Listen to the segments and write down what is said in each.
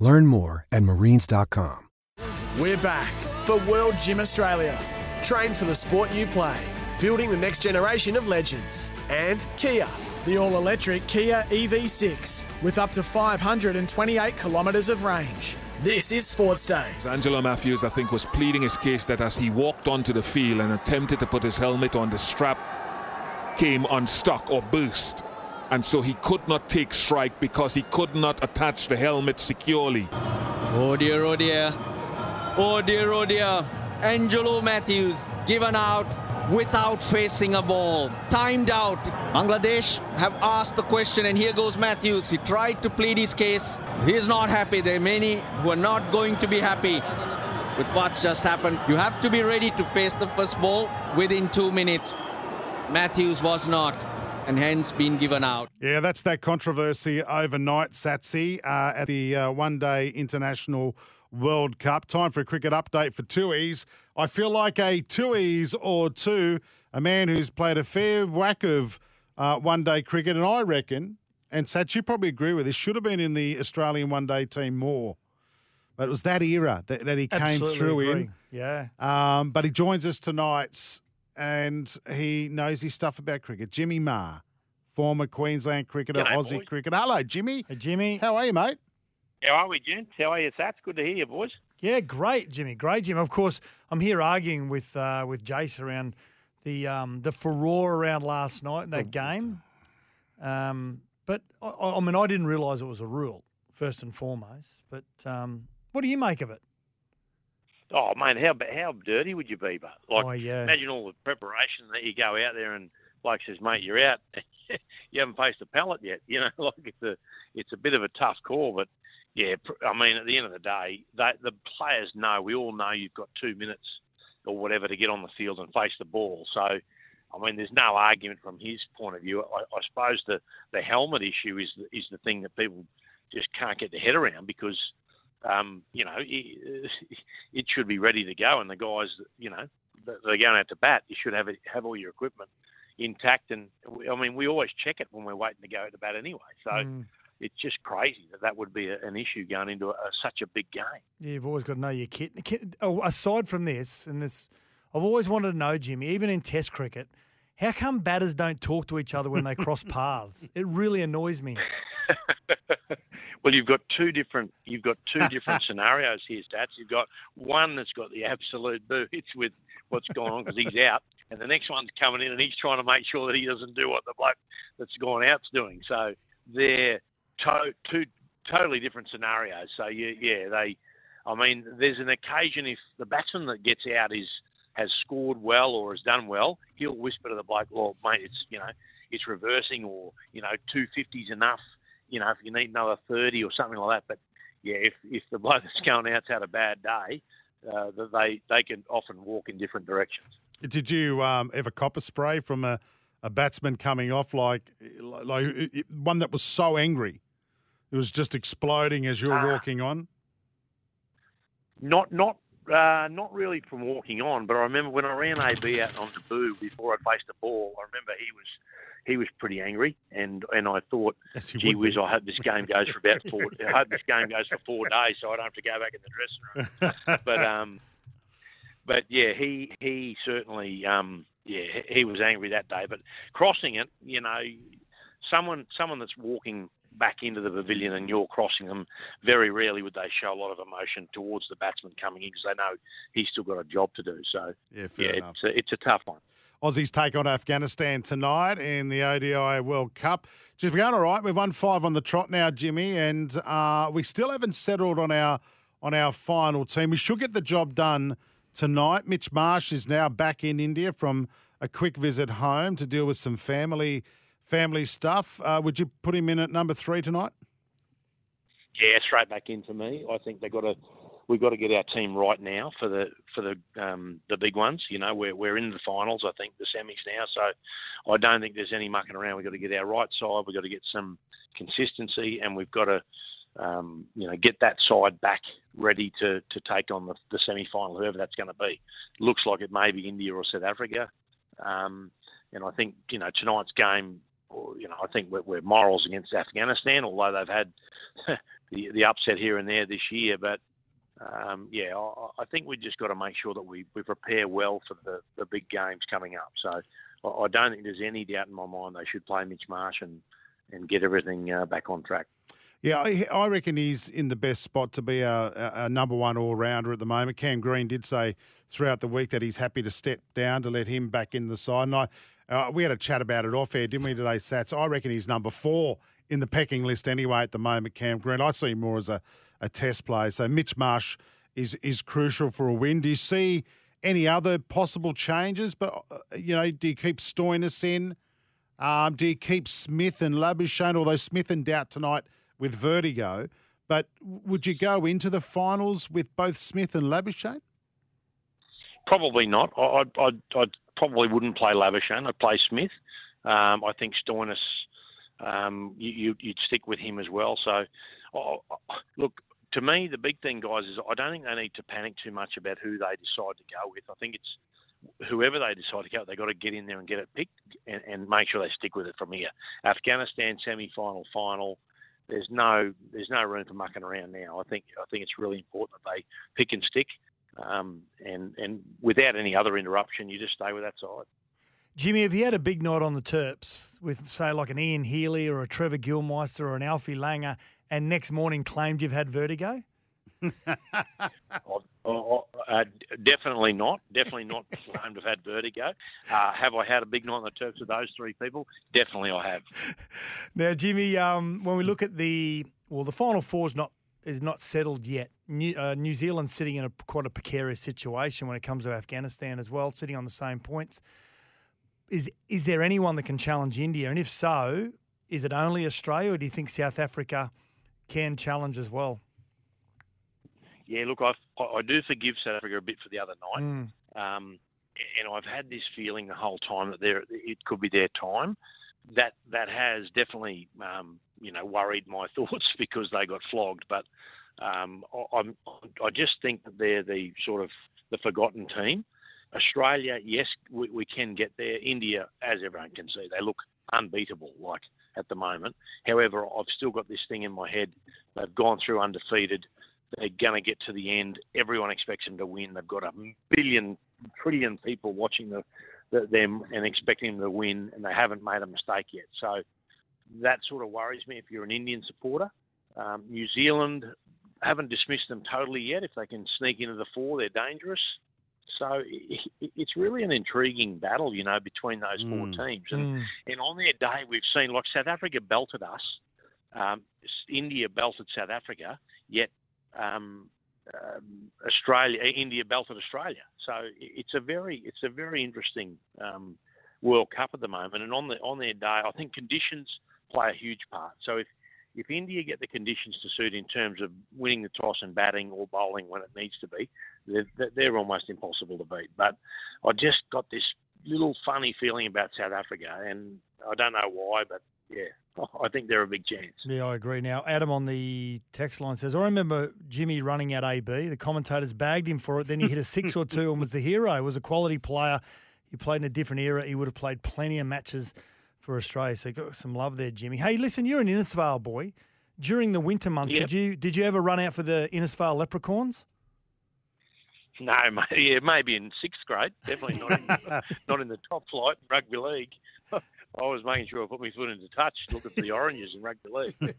Learn more at marines.com. We're back for World Gym Australia. Train for the sport you play, building the next generation of legends. And Kia, the all electric Kia EV6 with up to 528 kilometres of range. This is Sports Day. Angelo Matthews, I think, was pleading his case that as he walked onto the field and attempted to put his helmet on, the strap came unstuck or burst. And so he could not take strike because he could not attach the helmet securely. Oh dear, oh dear. Oh dear, oh dear. Angelo Matthews given out without facing a ball. Timed out. Bangladesh have asked the question, and here goes Matthews. He tried to plead his case. He's not happy. There are many who are not going to be happy with what's just happened. You have to be ready to face the first ball within two minutes. Matthews was not. And hence been given out. Yeah, that's that controversy overnight, Satsy, uh, at the uh, one day international World Cup. Time for a cricket update for Tuies. I feel like a Tuies or two, a man who's played a fair whack of uh, one day cricket, and I reckon, and Sats, you probably agree with this, should have been in the Australian one day team more. But it was that era that, that he came Absolutely through agree. in. Yeah. Um, but he joins us tonight and he knows his stuff about cricket. Jimmy Maher, former Queensland cricketer, G'day, Aussie boys. cricketer. Hello, Jimmy. Hey, Jimmy. How are you, mate? How are we, gents? How are you, Sats? Good to hear you, boys. Yeah, great, Jimmy. Great, Jimmy. Of course, I'm here arguing with uh, with Jace around the um, the furore around last night in that game. Um, but I, I I mean, I didn't realise it was a rule first and foremost. But um, what do you make of it? Oh, mate, how how dirty would you be? But like, Oh, yeah. imagine all the preparation that you go out there and bloke says, mate, you're out. you haven't faced a pallet yet. You know, like it's a it's a bit of a tough call, but yeah, I mean, at the end of the day, they, the players know. We all know you've got two minutes or whatever to get on the field and face the ball. So, I mean, there's no argument from his point of view. I, I suppose the the helmet issue is is the thing that people just can't get their head around because um, you know, it, it should be ready to go. And the guys, you know, that they're going out to bat, you should have it, have all your equipment intact. And we- I mean, we always check it when we're waiting to go out to bat anyway. So Mm. it's just crazy that that would be a, an issue going into a, such a big game. Yeah, you've always got to know your kit. kit oh, aside from this, and this, I've always wanted to know, Jimmy, even in Test cricket, how come batters don't talk to each other when they cross paths? It really annoys me. well, you've got two different you've got two different scenarios here, stats. You've got one that's got the absolute boots with what's going on because he's out, and the next one's coming in and he's trying to make sure that he doesn't do what the bloke that's gone out's doing. So they're to- two totally different scenarios. So yeah, yeah, they. I mean, there's an occasion if the batsman that gets out is has scored well or has done well, he'll whisper to the bloke, "Well, mate, it's you know, it's reversing, or you know, two fifties enough. You know, if you need another thirty or something like that." But yeah, if if the bloke that's going out's had a bad day, uh, that they they can often walk in different directions. Did you um, ever cop a spray from a, a batsman coming off like like one that was so angry? It was just exploding as you were Ah. walking on. Not not uh, not really from walking on, but I remember when I ran AB out on Taboo before I faced the ball. I remember he was he was pretty angry, and and I thought, Yes, gee whiz, be. I hope this game goes for about four. I hope this game goes for four days, so I don't have to go back in the dressing room. but um, but yeah, he he certainly um, yeah he- was angry that day. But crossing it, you know, someone someone that's walking back into the pavilion and you're crossing them, very rarely would they show a lot of emotion towards the batsman coming in because they know he's still got a job to do. So Yeah, yeah, it's a, it's a tough one. Aussies take on Afghanistan tonight in the ODI World Cup. Just we're going all right. We've won five on the trot now, Jimmy, and uh, we still haven't settled on our on our final team. We should get the job done tonight. Mitch Marsh is now back in India from a quick visit home to deal with some family family stuff. Uh, would you put him in at number three tonight? Yeah, straight back in for me. I think they got to we've got to get our team right now for the for the um, the big ones. You know, we're we're in the finals. I think the semis now, so I don't think there's any mucking around. We've got to get our right side. We've got to get some consistency, and we've got to um, you know get that side back ready to to take on the, the semi final, whoever that's going to be. Looks like it may be India or South Africa, um, and I think you know tonight's game. You know, I think we're, we're morals against Afghanistan, although they've had the the upset here and there this year. But um, yeah, I, I think we've just got to make sure that we, we prepare well for the, the big games coming up. So I, I don't think there's any doubt in my mind they should play Mitch Marsh and, and get everything uh, back on track. Yeah, I I reckon he's in the best spot to be a, a, number one all rounder at the moment. Cam Green did say throughout the week that he's happy to step down to let him back in the side. And I, uh, we had a chat about it off air, didn't we, today, Sats? I reckon he's number four in the pecking list anyway at the moment, Cam Green. I see him more as a, a test play. So Mitch Marsh is is crucial for a win. Do you see any other possible changes? But, uh, you know, do you keep Stoinis in? Um, do you keep Smith and Labuschagne, although Smith in doubt tonight with vertigo? But would you go into the finals with both Smith and Labuschagne? Probably not. I, I, probably wouldn't play Labuschagne. I'd play Smith. Um, I think Stoinis, um, you, you'd stick with him as well. So, oh, look, to me, the big thing, guys, is I don't think they need to panic too much about who they decide to go with. I think it's whoever they decide to go, they've got to get in there and get it picked and, and make sure they stick with it from here. Afghanistan semi-final, final. There's no there's no room for mucking around now. I think I think it's really important that they pick and stick, um, and and without any other interruption, you just stay with that side. Jimmy, have you had a big night on the Terps with, say, like an Ian Healy or a Trevor Gilmeister or an Alfie Langer, and next morning claimed you've had vertigo? Oh, oh, uh, definitely not. Definitely not claimed to have had vertigo. Uh, have I had a big night on the Turks with those three people? Definitely, I have. Now, Jimmy, um, when we look at the well, the final four is not is not settled yet. New, uh, New Zealand's sitting in a quite a precarious situation when it comes to Afghanistan as well, sitting on the same points. Is is there anyone that can challenge India? And if so, is it only Australia, or do you think South Africa can challenge as well? Yeah, look, I, I do forgive South Africa a bit for the other night. Mm. Um, and I've had this feeling the whole time that there it could be their time. That that has definitely um, you know worried my thoughts because they got flogged. But um, I, I'm I just think that they're the sort of the forgotten team. Australia, yes, we, we can get there. India, as everyone can see, they look unbeatable. Like at the moment. However, I've still got this thing in my head. They've gone through undefeated. They're going to get to the end. Everyone expects them to win. They've got a billion, trillion people watching the, the, them and expecting them to win, and they haven't made a mistake yet. So that sort of worries me if you're an Indian supporter. Um, New Zealand haven't dismissed them totally yet. If they can sneak into the four, they're dangerous. So it's really an intriguing battle, you know, between those four Mm. teams. And, and on their day, we've seen like South Africa belted us, um, India belted South Africa, yet um, um, Australia, India belted Australia. So it's a very, it's a very interesting um, World Cup at the moment. And on the on their day, I think conditions play a huge part. So if if India get the conditions to suit in terms of winning the toss and batting or bowling when it needs to be, they're, they're almost impossible to beat. But I just got this little funny feeling about South Africa, and I don't know why, but yeah, I think they're a big chance. Yeah, I agree. Now, Adam on the text line says, I remember Jimmy running out AB. The commentators bagged him for it. Then he hit a six or two and was the hero. He Was a quality player. He played in a different era. He would have played plenty of matches for Australia. So you got some love there, Jimmy. Hey, listen, you're an Innisfail boy. During the winter months, Yep. did you did you ever run out for the Innisfail Leprechauns? No, mate, yeah, maybe in sixth grade, definitely not in, not in the top flight in rugby league. I was making sure I put my foot into touch, looking for the oranges in rugby league.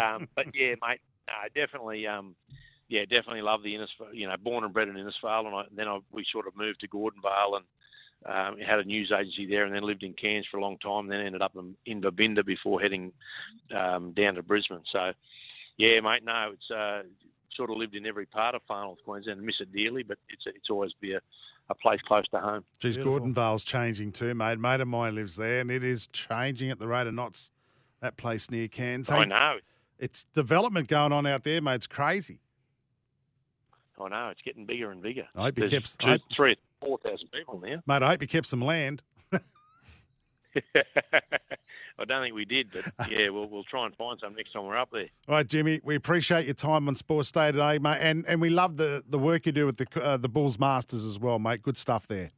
um, but yeah, mate, uh, definitely, um, yeah, definitely love the Innisfail. You know, born and bred in Innisfail, and I, then I, we sort of moved to Gordonvale and um, had a news agency there, and then lived in Cairns for a long time. Then ended up in, in Babinda before heading um, down to Brisbane. So, yeah, mate, no, it's uh, sort of lived in every part of far north Queensland. I Miss it dearly, but it's it's always be a a place close to home. Geez, Gordonvale's changing too, mate. Mate of mine lives there, and it is changing at the rate of knots. That place near Cairns. I know. It's development going on out there, mate. It's crazy. I know. It's getting bigger and bigger. I hope you There's kept, two, I hope- three, four thousand people now. mate. I hope you kept some land. I don't think we did, but yeah, we'll we'll try and find some next time we're up there. All right, Jimmy. We appreciate your time on Sports Day today, mate, and and we love the the work you do with the uh, the Bulls Masters as well, mate. Good stuff there.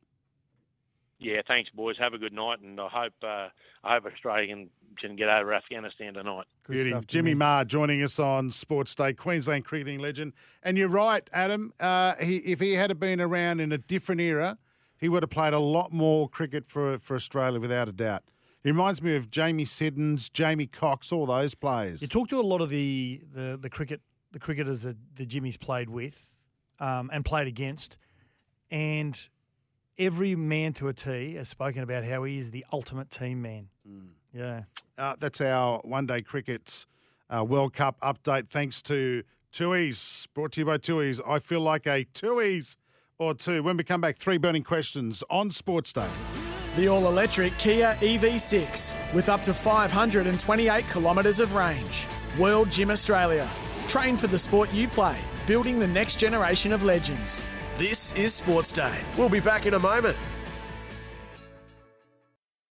Yeah, thanks, boys. Have a good night, and I hope uh, I hope Australia can, can get over Afghanistan tonight. Beauty. Jimmy Maher joining us on Sports Day, Queensland cricketing legend. And you're right, Adam. Uh, he, if he had been around in a different era, he would have played a lot more cricket for for Australia, without a doubt. He reminds me of Jamie Siddons, Jamie Cox, all those players. You talk to a lot of the the, the cricket the cricketers that the Jimmy's played with um, and played against, and every man to a T has spoken about how he is the ultimate team man. Yeah. Uh, that's our one day cricket's uh, World Cup update. Thanks to Tui's, brought to you by Tui's. I feel like a Tui's or two. When we come back, three burning questions on Sports Day. The all electric Kia EV6 with up to 528 kilometres of range. World Gym Australia. Train for the sport you play, building the next generation of legends. This is Sports Day. We'll be back in a moment.